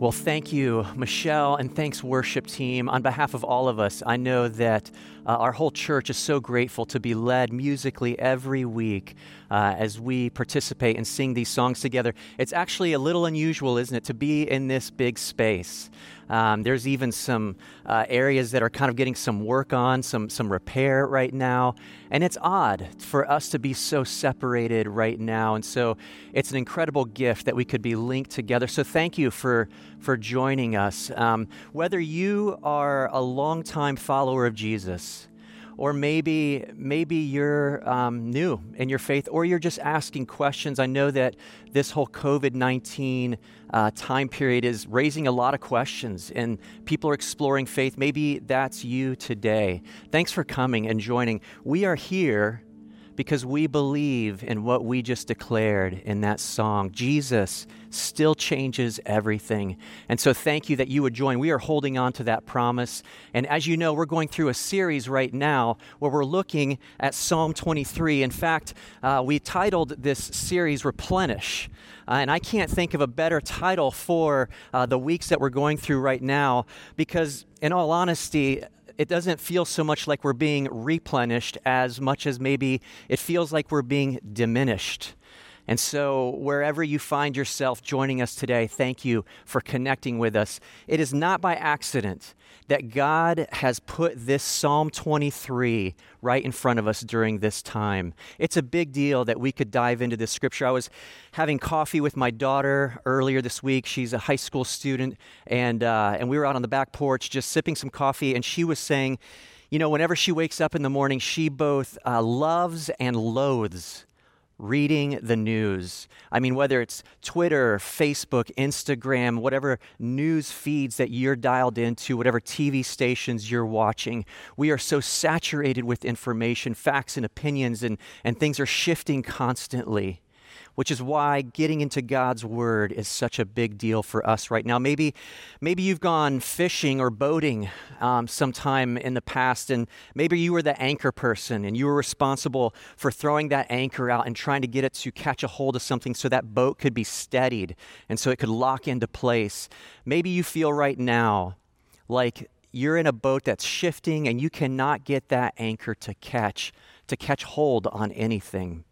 Well, thank you, Michelle, and thanks, worship team. On behalf of all of us, I know that uh, our whole church is so grateful to be led musically every week uh, as we participate and sing these songs together. It's actually a little unusual, isn't it, to be in this big space. Um, there's even some uh, areas that are kind of getting some work on, some, some repair right now. And it's odd for us to be so separated right now. And so it's an incredible gift that we could be linked together. So thank you for, for joining us. Um, whether you are a longtime follower of Jesus, or maybe maybe you're um, new in your faith, or you're just asking questions. I know that this whole COVID nineteen uh, time period is raising a lot of questions, and people are exploring faith. Maybe that's you today. Thanks for coming and joining. We are here because we believe in what we just declared in that song. Jesus still changes everything. And so thank you that you would join. We are holding on to that promise. And as you know, we're going through a series right now where we're looking at Psalm 23. In fact, uh, we titled this series Replenish. Uh, and I can't think of a better title for uh, the weeks that we're going through right now because, in all honesty, it doesn't feel so much like we're being replenished as much as maybe it feels like we're being diminished. And so, wherever you find yourself joining us today, thank you for connecting with us. It is not by accident that God has put this Psalm 23 right in front of us during this time. It's a big deal that we could dive into this scripture. I was having coffee with my daughter earlier this week. She's a high school student, and, uh, and we were out on the back porch just sipping some coffee, and she was saying, you know, whenever she wakes up in the morning, she both uh, loves and loathes reading the news. I mean, whether it's Twitter, Facebook, Instagram, whatever news feeds that you're dialed into, whatever TV stations you're watching, we are so saturated with information, facts, and opinions, and, and things are shifting constantly which is why getting into God's Word is such a big deal for us right now. Maybe, maybe you've gone fishing or boating um, sometime in the past, and maybe you were the anchor person and you were responsible for throwing that anchor out and trying to get it to catch a hold of something so that boat could be steadied and so it could lock into place. Maybe you feel right now like you're in a boat that's shifting and you cannot get that anchor to catch to catch hold on anything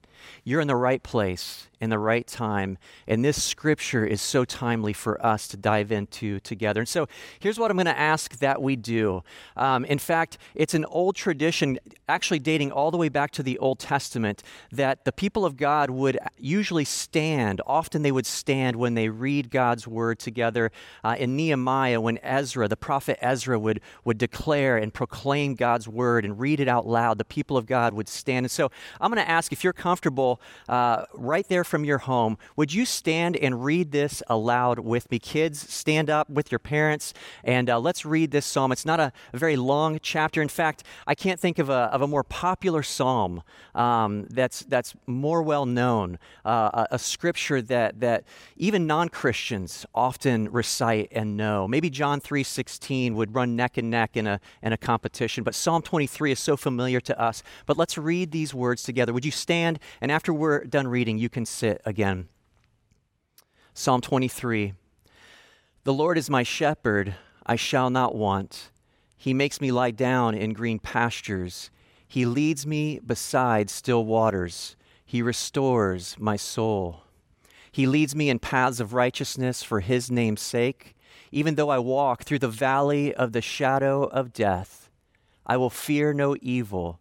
you're in the right place in the right time. And this scripture is so timely for us to dive into together. And so here's what I'm going to ask that we do. Um, in fact, it's an old tradition, actually dating all the way back to the Old Testament, that the people of God would usually stand. Often they would stand when they read God's word together. Uh, in Nehemiah, when Ezra, the prophet Ezra, would, would declare and proclaim God's word and read it out loud, the people of God would stand. And so I'm going to ask if you're comfortable uh, right there from your home, would you stand and read this aloud with me? Kids, stand up with your parents and uh, let's read this psalm. It's not a, a, very long chapter. In fact, I can't think of a, of a more popular psalm um, that's, that's more well known, uh, a, a, scripture that, that even non Christians often recite and know. Maybe John 3.16 would run neck and neck in a, in a competition, but Psalm 23 is so familiar to us. But let's read these words together. Would you stand? And after we're done reading, you can sit again. Psalm 23 The Lord is my shepherd, I shall not want. He makes me lie down in green pastures. He leads me beside still waters. He restores my soul. He leads me in paths of righteousness for his name's sake. Even though I walk through the valley of the shadow of death, I will fear no evil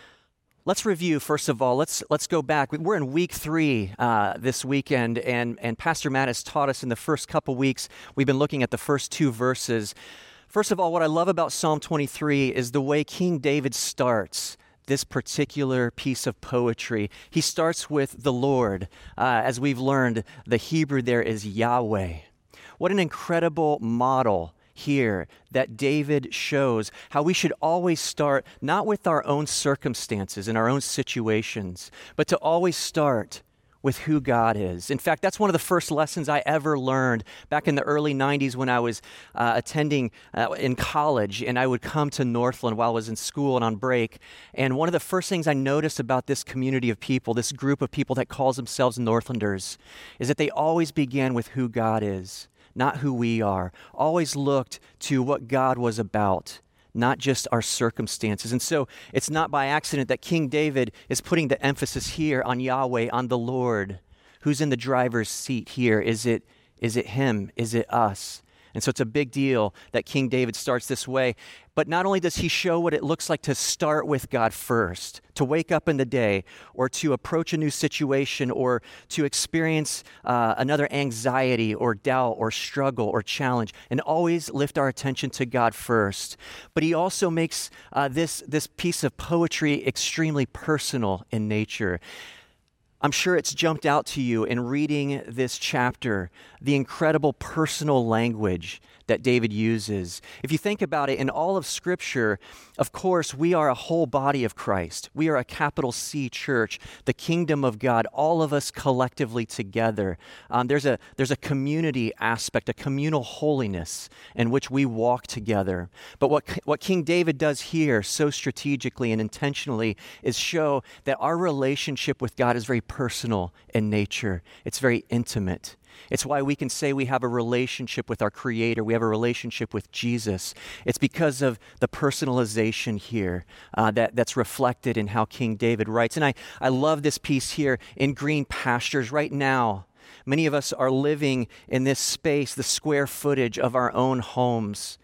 Let's review first of all. Let's let's go back. We're in week three uh, this weekend, and and Pastor Matt has taught us in the first couple weeks. We've been looking at the first two verses. First of all, what I love about Psalm 23 is the way King David starts this particular piece of poetry. He starts with the Lord. Uh, as we've learned, the Hebrew there is Yahweh. What an incredible model here that David shows how we should always start not with our own circumstances and our own situations, but to always start with who God is. In fact, that's one of the first lessons I ever learned back in the early 90s when I was uh, attending uh, in college and I would come to Northland while I was in school and on break. And one of the first things I noticed about this community of people, this group of people that calls themselves Northlanders, is that they always began with who God is not who we are. Always looked to what God was about, not just our circumstances. And so it's not by accident that King David is putting the emphasis here on Yahweh, on the Lord. Who's in the driver's seat here? Is it, is it him? Is it us? And so it's a big deal that King David starts this way. But not only does he show what it looks like to start with God first, to wake up in the day, or to approach a new situation, or to experience uh, another anxiety, or doubt, or struggle, or challenge, and always lift our attention to God first. But he also makes uh, this, this piece of poetry extremely personal in nature. I'm sure it's jumped out to you in reading this chapter, the incredible personal language that David uses. If you think about it, in all of Scripture, of course, we are a whole body of Christ. We are a capital C church, the kingdom of God, all of us collectively together. Um, there's, a, there's a community aspect, a communal holiness in which we walk together. But what, what King David does here so strategically and intentionally is show that our relationship with God is very personal in nature, it's very intimate. It's why we can say we have a relationship with our Creator, we have a relationship with Jesus. It's because of the personalization here uh, that, that's reflected in how King David writes. And I, I love this piece here in green pastures right now. Many of us are living in this space, the square footage of our own homes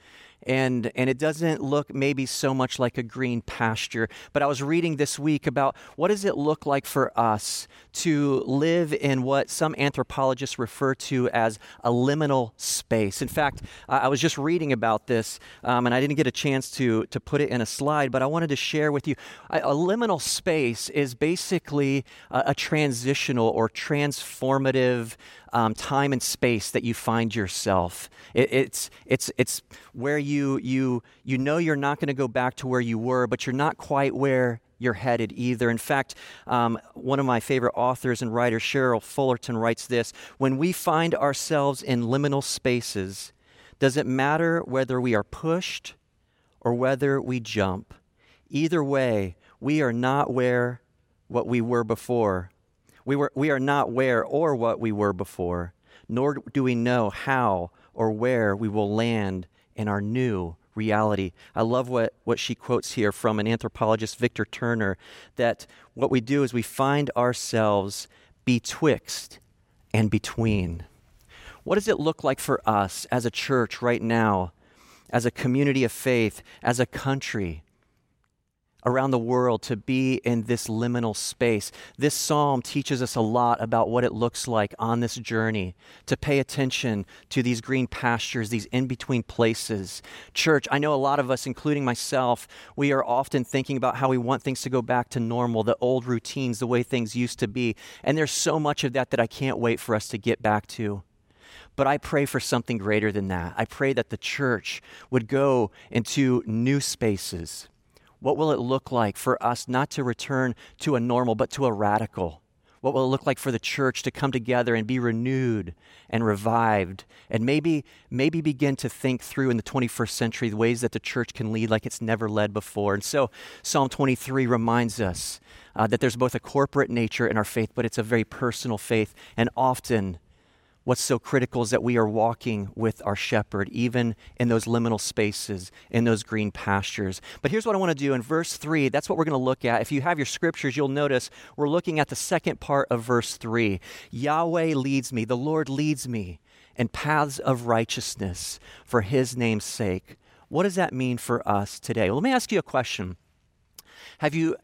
and and it doesn't look maybe so much like a green pasture but i was reading this week about what does it look like for us to live in what some anthropologists refer to as a liminal space in fact i was just reading about this um, and i didn't get a chance to to put it in a slide but i wanted to share with you a, a liminal space is basically a, a transitional or transformative um, time and space that you find yourself. It, it's, it's, it's where you, you, you know you're not going to go back to where you were, but you're not quite where you're headed either. In fact, um, one of my favorite authors and writers, Cheryl Fullerton, writes this When we find ourselves in liminal spaces, does it matter whether we are pushed or whether we jump? Either way, we are not where what we were before. We, were, we are not where or what we were before, nor do we know how or where we will land in our new reality. I love what, what she quotes here from an anthropologist, Victor Turner, that what we do is we find ourselves betwixt and between. What does it look like for us as a church right now, as a community of faith, as a country? Around the world to be in this liminal space. This psalm teaches us a lot about what it looks like on this journey to pay attention to these green pastures, these in between places. Church, I know a lot of us, including myself, we are often thinking about how we want things to go back to normal, the old routines, the way things used to be. And there's so much of that that I can't wait for us to get back to. But I pray for something greater than that. I pray that the church would go into new spaces what will it look like for us not to return to a normal, but to a radical? What will it look like for the church to come together and be renewed and revived and maybe, maybe begin to think through in the 21st century the ways that the church can lead like it's never led before? And so Psalm 23 reminds us uh, that there's both a corporate nature in our faith, but it's a very personal faith. And often what's so critical is that we are walking with our shepherd, even in those liminal spaces, in those green pastures. But here's what I want to do in verse 3. That's what we're going to look at. If you have your scriptures, you'll notice we're looking at the second part of verse 3. Yahweh leads me, the Lord leads me in paths of righteousness for his name's sake. What does that mean for us today? Well, let me ask you a question. Have you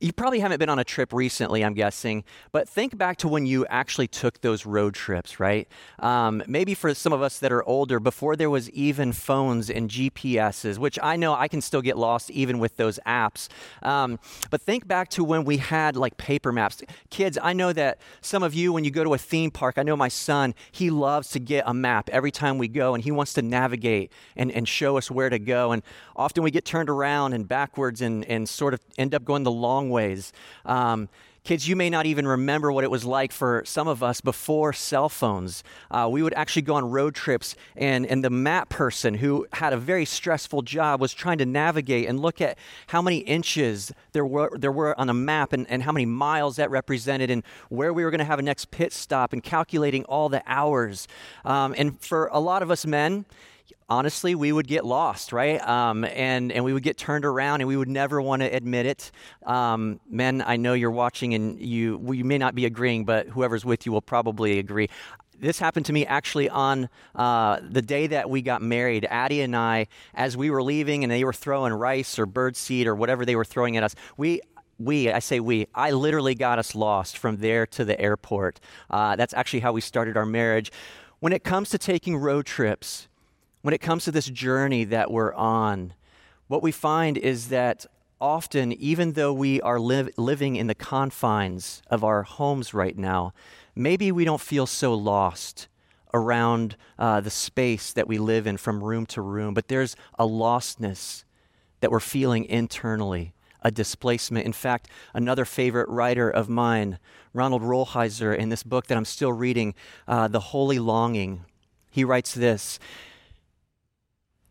you probably haven't been on a trip recently, I'm guessing, but think back to when you actually took those road trips, right? Um, maybe for some of us that are older, before there was even phones and GPSs, which I know I can still get lost even with those apps. Um, but think back to when we had like paper maps. Kids, I know that some of you, when you go to a theme park, I know my son, he loves to get a map every time we go and he wants to navigate and, and show us where to go. And often we get turned around and backwards and, and sort of end up going the long ways. Um, Kids, you may not even remember what it was like for some of us before cell phones. Uh, we would actually go on road trips, and, and the map person who had a very stressful job was trying to navigate and look at how many inches there were, there were on a map and, and how many miles that represented and where we were going to have a next pit stop and calculating all the hours. Um, and for a lot of us men, honestly, we would get lost, right? Um, and, and we would get turned around and we would never want to admit it. Um, men, I know you're watching and you, well, you may not be agreeing, but whoever's with you will probably agree. This happened to me actually on uh, the day that we got married. Addie and I, as we were leaving and they were throwing rice or bird seed or whatever they were throwing at us, we we, I say we, I literally got us lost from there to the airport. Uh, that's actually how we started our marriage. When it comes to taking road trips, when it comes to this journey that we're on, what we find is that often, even though we are living in the confines of our homes right now, maybe we don't feel so lost around uh, the space that we live in from room to room, but there's a lostness that we're feeling internally, a displacement. In fact, another favorite writer of mine, Ronald Rolheiser, in this book that I'm still reading, uh, The Holy Longing, he writes this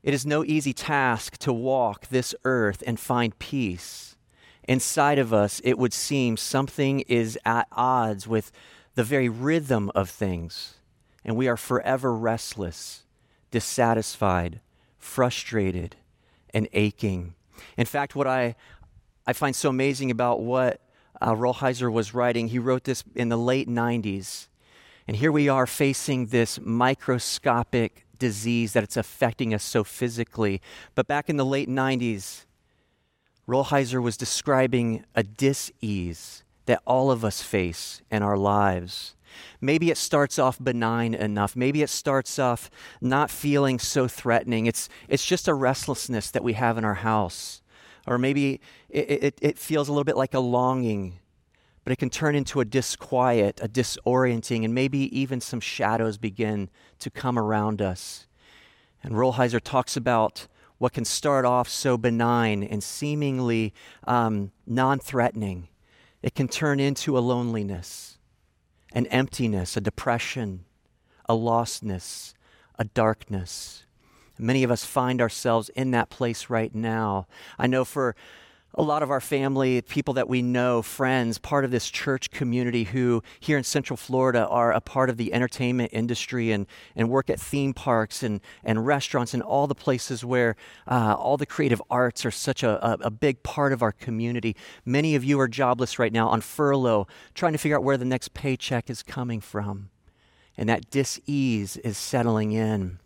it is no easy task to walk this earth and find peace. Inside of us, it would seem something is at odds with the very rhythm of things, and we are forever restless, dissatisfied, frustrated, and aching. In fact, what I, I find so amazing about what uh, Rolheiser was writing, he wrote this in the late 90s. And here we are facing this microscopic disease that it's affecting us so physically. But back in the late 90s, Rolheiser was describing a dis-ease that all of us face in our lives. Maybe it starts off benign enough. Maybe it starts off not feeling so threatening. It's, it's just a restlessness that we have in our house. Or maybe it, it, it feels a little bit like a longing but it can turn into a disquiet, a disorienting, and maybe even some shadows begin to come around us. And Rolheiser talks about what can start off so benign and seemingly um, non threatening. It can turn into a loneliness, an emptiness, a depression, a lostness, a darkness. Many of us find ourselves in that place right now. I know for a lot of our family, people that we know, friends, part of this church community who here in Central Florida are a part of the entertainment industry and, and work at theme parks and, and restaurants and all the places where uh, all the creative arts are such a, a, a big part of our community. Many of you are jobless right now on furlough, trying to figure out where the next paycheck is coming from. And that dis ease is settling in.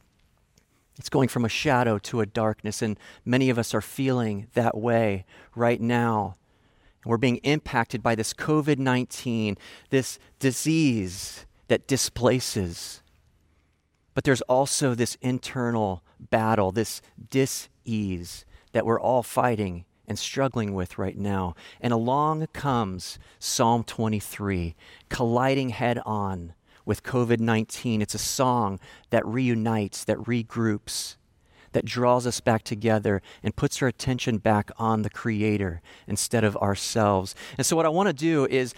It's going from a shadow to a darkness, and many of us are feeling that way right now. We're being impacted by this COVID 19, this disease that displaces. But there's also this internal battle, this dis ease that we're all fighting and struggling with right now. And along comes Psalm 23, colliding head on with COVID 19. It's a song that reunites, that regroups, that draws us back together and puts our attention back on the Creator instead of ourselves. And so, what I want to do is,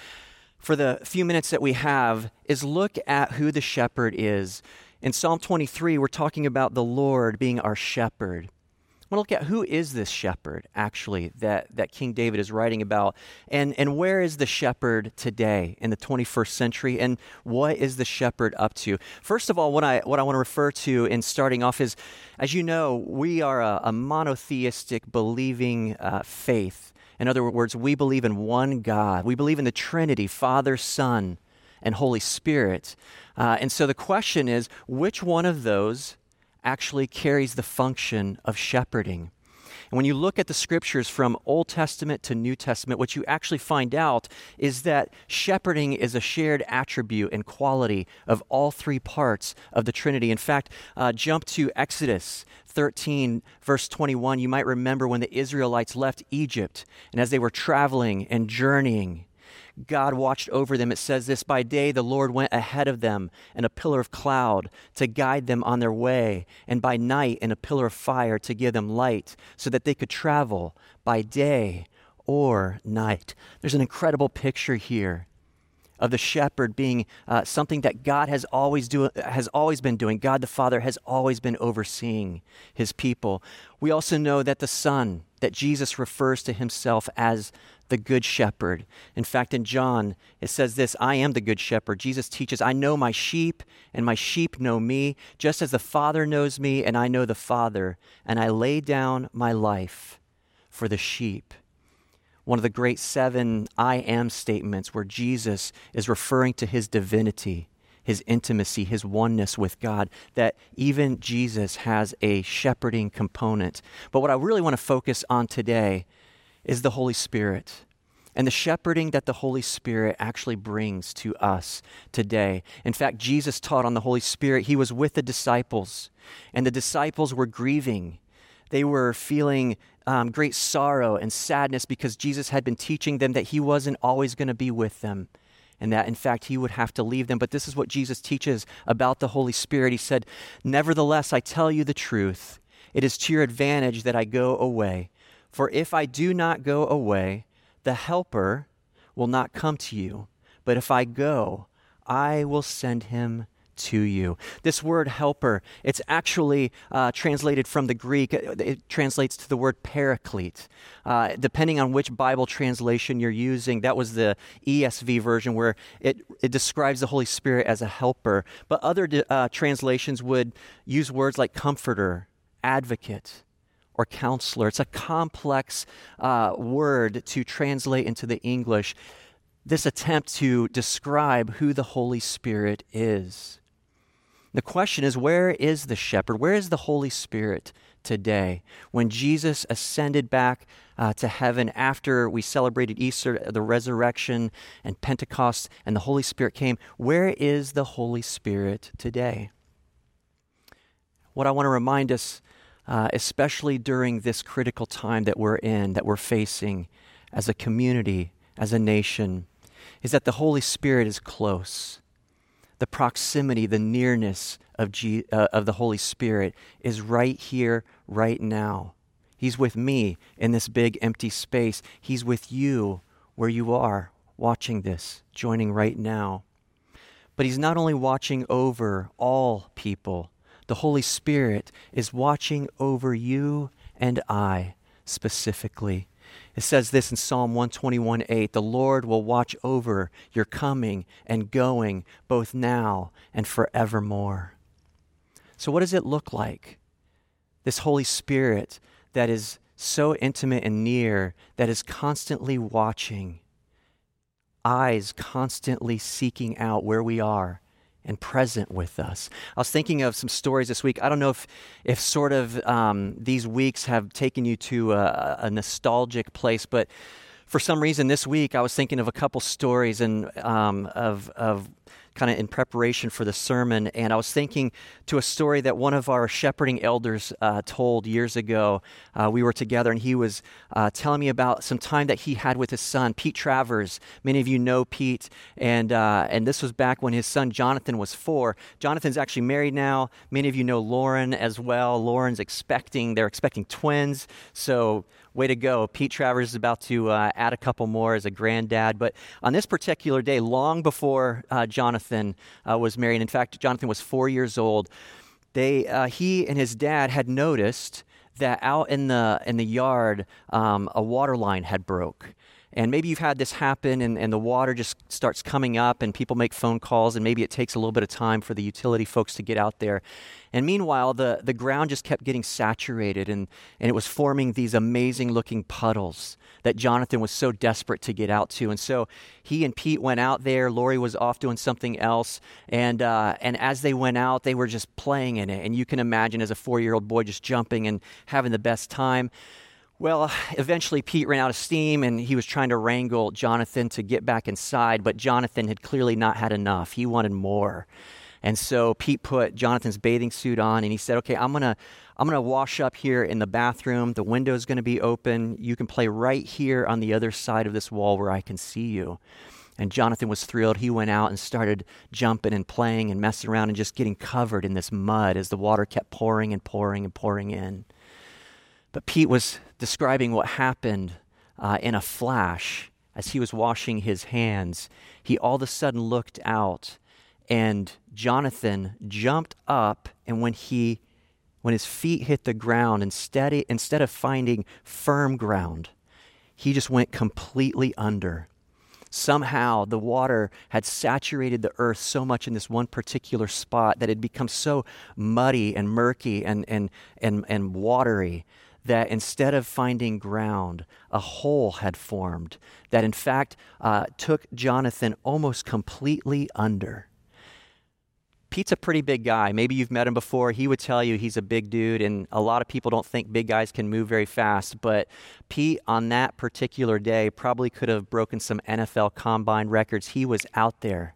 for the few minutes that we have, is look at who the shepherd is. In Psalm 23, we're talking about the Lord being our shepherd. I want to look at who is this shepherd, actually, that, that King David is writing about, and, and where is the shepherd today in the 21st century, and what is the shepherd up to? First of all, what I, what I want to refer to in starting off is, as you know, we are a, a monotheistic, believing uh, faith. In other words, we believe in one God. We believe in the Trinity, Father, Son, and Holy Spirit. Uh, and so the question is which one of those actually carries the function of shepherding. And when you look at the scriptures from Old Testament to New Testament, what you actually find out is that shepherding is a shared attribute and quality of all three parts of the Trinity. In fact, uh, jump to Exodus 13, verse 21. You might remember when the Israelites left Egypt, and as they were traveling and journeying, God watched over them. It says this By day the Lord went ahead of them in a pillar of cloud to guide them on their way, and by night in a pillar of fire to give them light, so that they could travel by day or night. There's an incredible picture here of the shepherd being uh, something that God has always do, has always been doing. God the Father has always been overseeing his people. We also know that the Son, that Jesus refers to himself as the good shepherd. In fact, in John, it says this I am the good shepherd. Jesus teaches, I know my sheep, and my sheep know me, just as the Father knows me, and I know the Father, and I lay down my life for the sheep one of the great seven I am statements where Jesus is referring to his divinity, his intimacy, his oneness with God, that even Jesus has a shepherding component. But what I really want to focus on today is the Holy Spirit and the shepherding that the Holy Spirit actually brings to us today. In fact, Jesus taught on the Holy Spirit. He was with the disciples, and the disciples were grieving. They were feeling um, great sorrow and sadness because Jesus had been teaching them that he wasn't always going to be with them and that in fact he would have to leave them. But this is what Jesus teaches about the Holy Spirit. He said, Nevertheless, I tell you the truth. It is to your advantage that I go away. For if I do not go away, the Helper will not come to you. But if I go, I will send him to you. This word helper, it's actually uh, translated from the Greek. It translates to the word paraclete. Uh, depending on which Bible translation you're using, that was the ESV version where it, it describes the Holy Spirit as a helper. But other uh, translations would use words like comforter, advocate, or counselor. It's a complex uh, word to translate into the English this attempt to describe who the Holy Spirit is. The question is where is the shepherd? Where is the Holy Spirit today? When Jesus ascended back uh, to heaven after we celebrated Easter, the resurrection, and Pentecost, and the Holy Spirit came, where is the Holy Spirit today? What I want to remind us, uh, especially during this critical time that we're in, that we're facing as a community, as a nation, is that the Holy Spirit is close the proximity, the nearness of, uh, of the Holy Spirit is right here, right now. He's with me in this big empty space. He's with you where you are watching this, joining right now. But He's not only watching over all people, the Holy Spirit is watching over you and I specifically. It says this in Psalm 121 8 The Lord will watch over your coming and going, both now and forevermore. So, what does it look like? This Holy Spirit that is so intimate and near, that is constantly watching, eyes constantly seeking out where we are and present with us. I was thinking of some stories this week. I don't know if, if sort of um, these weeks have taken you to a, a, nostalgic place, but for some reason this week I was thinking of a couple stories and um, of, of kind of in preparation for the sermon, and I was thinking to a story that one of our shepherding elders uh, told years ago. Uh, we were together, and he was uh, telling me about some time that he had with his son, Pete Travers. Many of you know Pete, and uh, and this was back when his son Jonathan was four. Jonathan's actually married now. Many of you know Lauren as well. Lauren's expecting; they're expecting twins. So way to go. Pete Travers is about to uh, add a couple more as a granddad. But on this particular day, long before uh, Jonathan uh, was married, in fact, Jonathan was four years old, they, uh, he and his dad had noticed that out in the, in the yard, um, a water line had broke. And maybe you've had this happen and, and the water just starts coming up and people make phone calls and maybe it takes a little bit of time for the utility folks to get out there. And meanwhile, the, the ground just kept getting saturated and, and it was forming these amazing looking puddles that Jonathan was so desperate to get out to. And so he and Pete went out there. Lori was off doing something else. And, uh, and as they went out, they were just playing in it. And you can imagine as a four year old boy just jumping and having the best time. Well, eventually Pete ran out of steam and he was trying to wrangle Jonathan to get back inside, but Jonathan had clearly not had enough. He wanted more. And so Pete put Jonathan's bathing suit on and he said, Okay, I'm going to. I'm going to wash up here in the bathroom. The window's going to be open. You can play right here on the other side of this wall where I can see you. And Jonathan was thrilled. He went out and started jumping and playing and messing around and just getting covered in this mud as the water kept pouring and pouring and pouring in. But Pete was describing what happened uh, in a flash as he was washing his hands. He all of a sudden looked out, and Jonathan jumped up, and when he when his feet hit the ground, instead, instead of finding firm ground, he just went completely under. Somehow the water had saturated the earth so much in this one particular spot that it had become so muddy and murky and, and, and, and watery that instead of finding ground, a hole had formed that, in fact, uh, took Jonathan almost completely under. Pete's a pretty big guy. Maybe you've met him before. He would tell you he's a big dude, and a lot of people don't think big guys can move very fast. But Pete, on that particular day, probably could have broken some NFL combine records. He was out there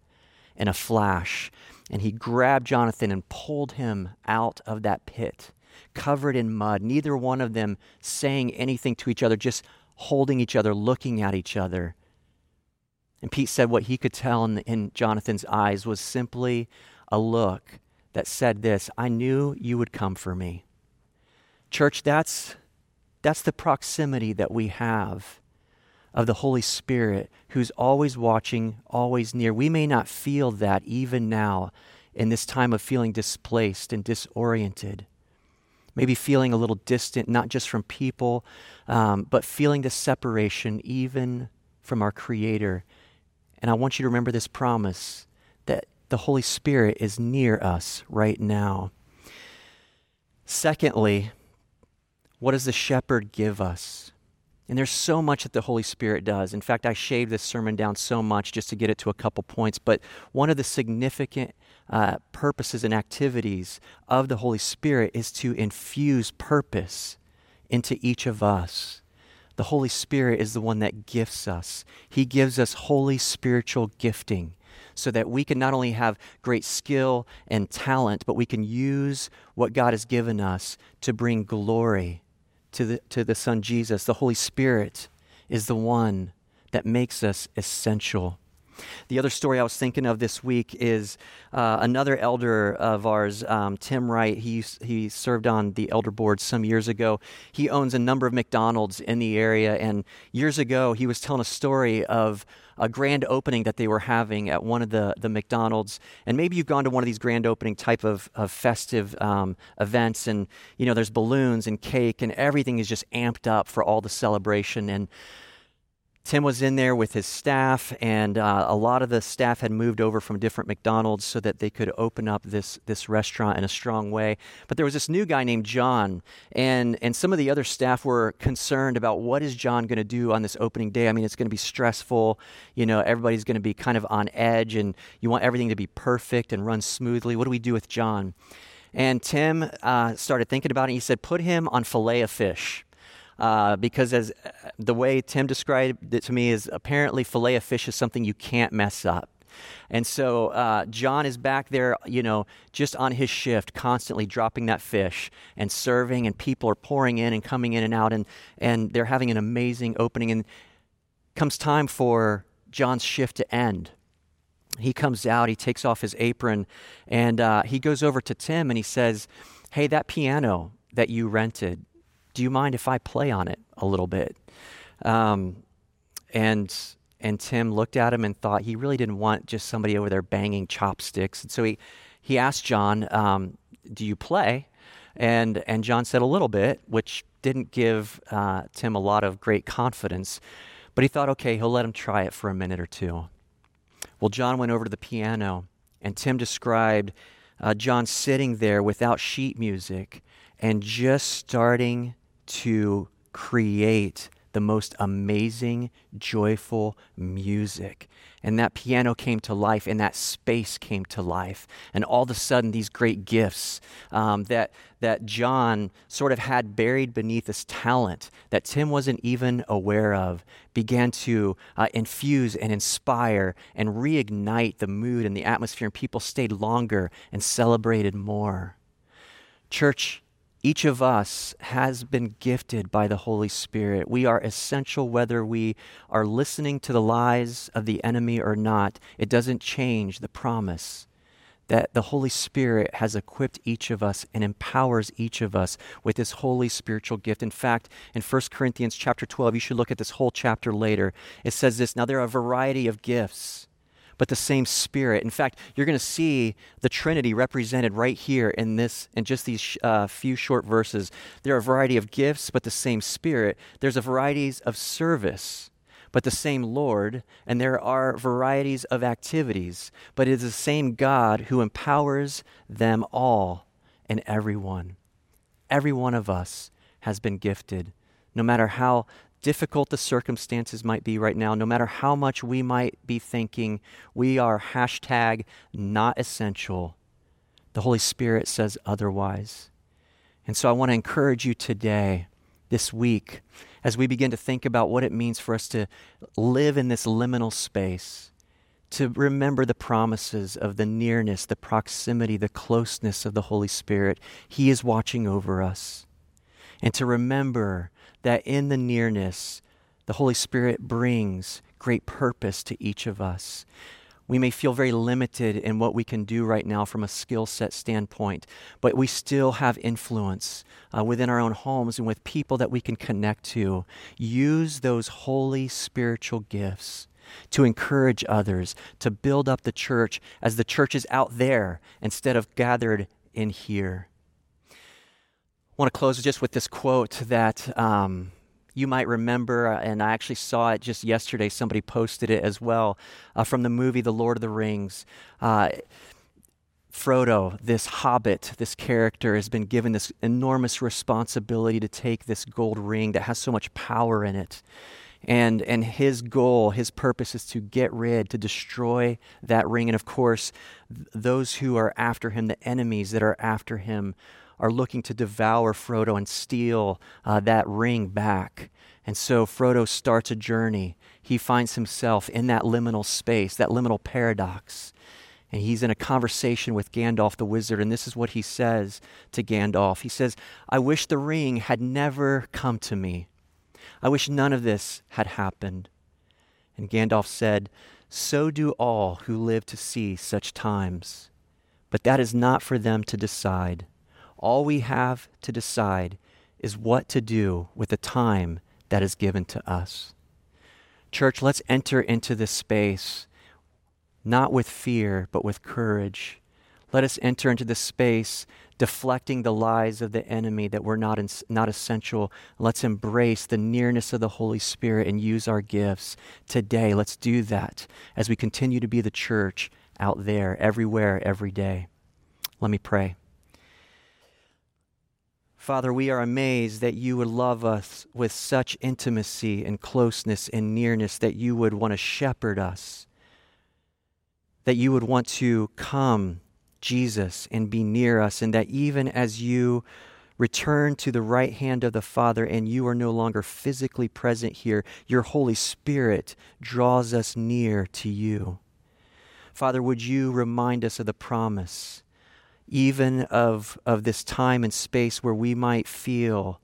in a flash, and he grabbed Jonathan and pulled him out of that pit covered in mud, neither one of them saying anything to each other, just holding each other, looking at each other. And Pete said what he could tell in, in Jonathan's eyes was simply a look that said this I knew you would come for me. Church, that's, that's the proximity that we have of the Holy Spirit who's always watching, always near. We may not feel that even now in this time of feeling displaced and disoriented maybe feeling a little distant, not just from people, um, but feeling the separation even from our Creator. And I want you to remember this promise that the Holy Spirit is near us right now. Secondly, what does the shepherd give us? And there's so much that the Holy Spirit does. In fact, I shaved this sermon down so much just to get it to a couple points. But one of the significant uh, purposes and activities of the Holy Spirit is to infuse purpose into each of us. The Holy Spirit is the one that gifts us. He gives us holy spiritual gifting so that we can not only have great skill and talent, but we can use what God has given us to bring glory to the, to the Son Jesus. The Holy Spirit is the one that makes us essential the other story I was thinking of this week is uh, another elder of ours, um, Tim Wright. He, he served on the elder board some years ago. He owns a number of McDonald's in the area. And years ago, he was telling a story of a grand opening that they were having at one of the, the McDonald's. And maybe you've gone to one of these grand opening type of, of festive um, events, and you know there's balloons and cake, and everything is just amped up for all the celebration. And Tim was in there with his staff, and uh, a lot of the staff had moved over from different McDonald's so that they could open up this, this restaurant in a strong way. But there was this new guy named John, and, and some of the other staff were concerned about what is John going to do on this opening day. I mean, it's going to be stressful. You know, everybody's going to be kind of on edge, and you want everything to be perfect and run smoothly. What do we do with John? And Tim uh, started thinking about it. He said, put him on fillet of fish. Uh, because as uh, the way Tim described it to me is apparently fillet of fish is something you can't mess up. And so uh, John is back there, you know, just on his shift, constantly dropping that fish and serving, and people are pouring in and coming in and out, and, and they're having an amazing opening. And comes time for John's shift to end. He comes out, he takes off his apron, and uh, he goes over to Tim and he says, Hey, that piano that you rented, do you mind if I play on it a little bit? Um, and and Tim looked at him and thought he really didn't want just somebody over there banging chopsticks. And so he he asked John, um, "Do you play?" And and John said a little bit, which didn't give uh, Tim a lot of great confidence. But he thought, okay, he'll let him try it for a minute or two. Well, John went over to the piano, and Tim described uh, John sitting there without sheet music and just starting to create the most amazing, joyful music. And that piano came to life, and that space came to life. And all of a sudden, these great gifts um, that, that John sort of had buried beneath this talent that Tim wasn't even aware of began to uh, infuse and inspire and reignite the mood and the atmosphere, and people stayed longer and celebrated more. Church, each of us has been gifted by the Holy Spirit. We are essential whether we are listening to the lies of the enemy or not. It doesn't change the promise that the Holy Spirit has equipped each of us and empowers each of us with this holy spiritual gift. In fact, in 1 Corinthians chapter 12, you should look at this whole chapter later. It says this Now there are a variety of gifts but the same Spirit. In fact, you're going to see the Trinity represented right here in this, in just these uh, few short verses. There are a variety of gifts, but the same Spirit. There's a varieties of service, but the same Lord. And there are varieties of activities, but it is the same God who empowers them all and everyone. Every one of us has been gifted, no matter how difficult the circumstances might be right now, no matter how much we might be thinking we are hashtag not essential, the Holy Spirit says otherwise. And so I want to encourage you today, this week, as we begin to think about what it means for us to live in this liminal space, to remember the promises of the nearness, the proximity, the closeness of the Holy Spirit. He is watching over us. And to remember that in the nearness, the Holy Spirit brings great purpose to each of us. We may feel very limited in what we can do right now from a skill set standpoint, but we still have influence uh, within our own homes and with people that we can connect to. Use those holy spiritual gifts to encourage others, to build up the church as the church is out there instead of gathered in here. I want to close just with this quote that um, you might remember, uh, and I actually saw it just yesterday. Somebody posted it as well uh, from the movie The Lord of the Rings. Uh, Frodo, this hobbit, this character, has been given this enormous responsibility to take this gold ring that has so much power in it. And, and his goal, his purpose is to get rid, to destroy that ring. And of course, th- those who are after him, the enemies that are after him, are looking to devour Frodo and steal uh, that ring back. And so Frodo starts a journey. He finds himself in that liminal space, that liminal paradox. And he's in a conversation with Gandalf the wizard, and this is what he says to Gandalf. He says, I wish the ring had never come to me. I wish none of this had happened. And Gandalf said, So do all who live to see such times. But that is not for them to decide. All we have to decide is what to do with the time that is given to us. Church, let's enter into this space not with fear, but with courage. Let us enter into this space deflecting the lies of the enemy that we're not, in, not essential. Let's embrace the nearness of the Holy Spirit and use our gifts today. Let's do that as we continue to be the church out there, everywhere, every day. Let me pray. Father, we are amazed that you would love us with such intimacy and closeness and nearness, that you would want to shepherd us, that you would want to come, Jesus, and be near us, and that even as you return to the right hand of the Father and you are no longer physically present here, your Holy Spirit draws us near to you. Father, would you remind us of the promise? Even of, of this time and space where we might feel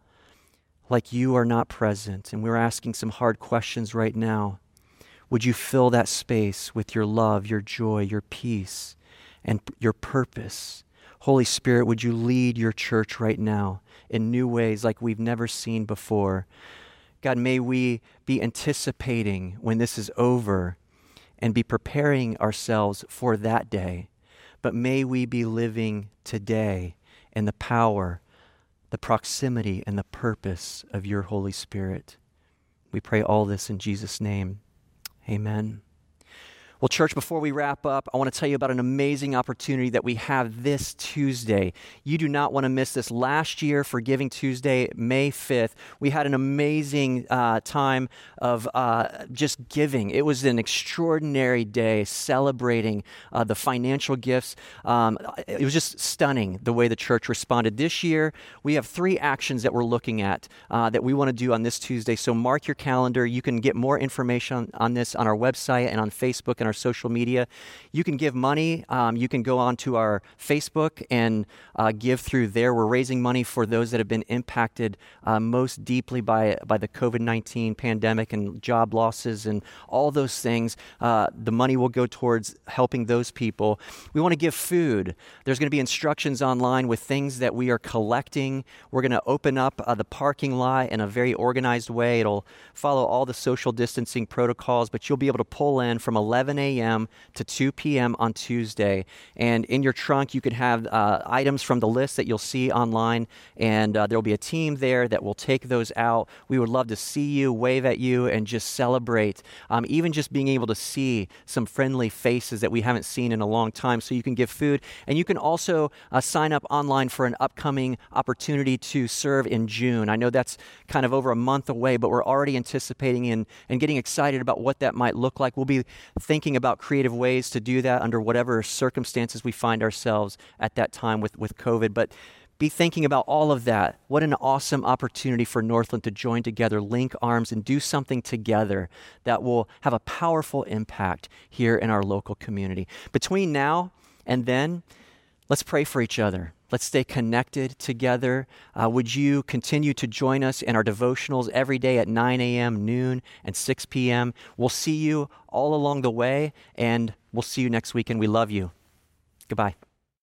like you are not present. And we're asking some hard questions right now. Would you fill that space with your love, your joy, your peace, and your purpose? Holy Spirit, would you lead your church right now in new ways like we've never seen before? God, may we be anticipating when this is over and be preparing ourselves for that day but may we be living today in the power, the proximity, and the purpose of your Holy Spirit. We pray all this in Jesus' name. Amen. Well, church, before we wrap up, I want to tell you about an amazing opportunity that we have this Tuesday. You do not want to miss this. Last year, for Giving Tuesday, May 5th, we had an amazing uh, time of uh, just giving. It was an extraordinary day celebrating uh, the financial gifts. Um, it was just stunning the way the church responded. This year, we have three actions that we're looking at uh, that we want to do on this Tuesday. So mark your calendar. You can get more information on, on this on our website and on Facebook and our social media. You can give money. Um, you can go onto our Facebook and uh, give through there. We're raising money for those that have been impacted uh, most deeply by, by the COVID 19 pandemic and job losses and all those things. Uh, the money will go towards helping those people. We want to give food. There's going to be instructions online with things that we are collecting. We're going to open up uh, the parking lot in a very organized way. It'll follow all the social distancing protocols, but you'll be able to pull in from 11 a.m. to 2 p.m. on Tuesday. And in your trunk, you can have uh, items from the list that you'll see online, and uh, there'll be a team there that will take those out. We would love to see you, wave at you, and just celebrate. Um, even just being able to see some friendly faces that we haven't seen in a long time, so you can give food. And you can also uh, sign up online for an upcoming opportunity to serve in June. I know that's kind of over a month away, but we're already anticipating and, and getting excited about what that might look like. We'll be thinking thinking about creative ways to do that under whatever circumstances we find ourselves at that time with, with COVID. But be thinking about all of that. What an awesome opportunity for Northland to join together, link arms, and do something together that will have a powerful impact here in our local community. Between now and then, let's pray for each other. Let's stay connected together. Uh, would you continue to join us in our devotionals every day at 9 a.m., noon, and 6 p.m.? We'll see you all along the way, and we'll see you next week, and we love you. Goodbye.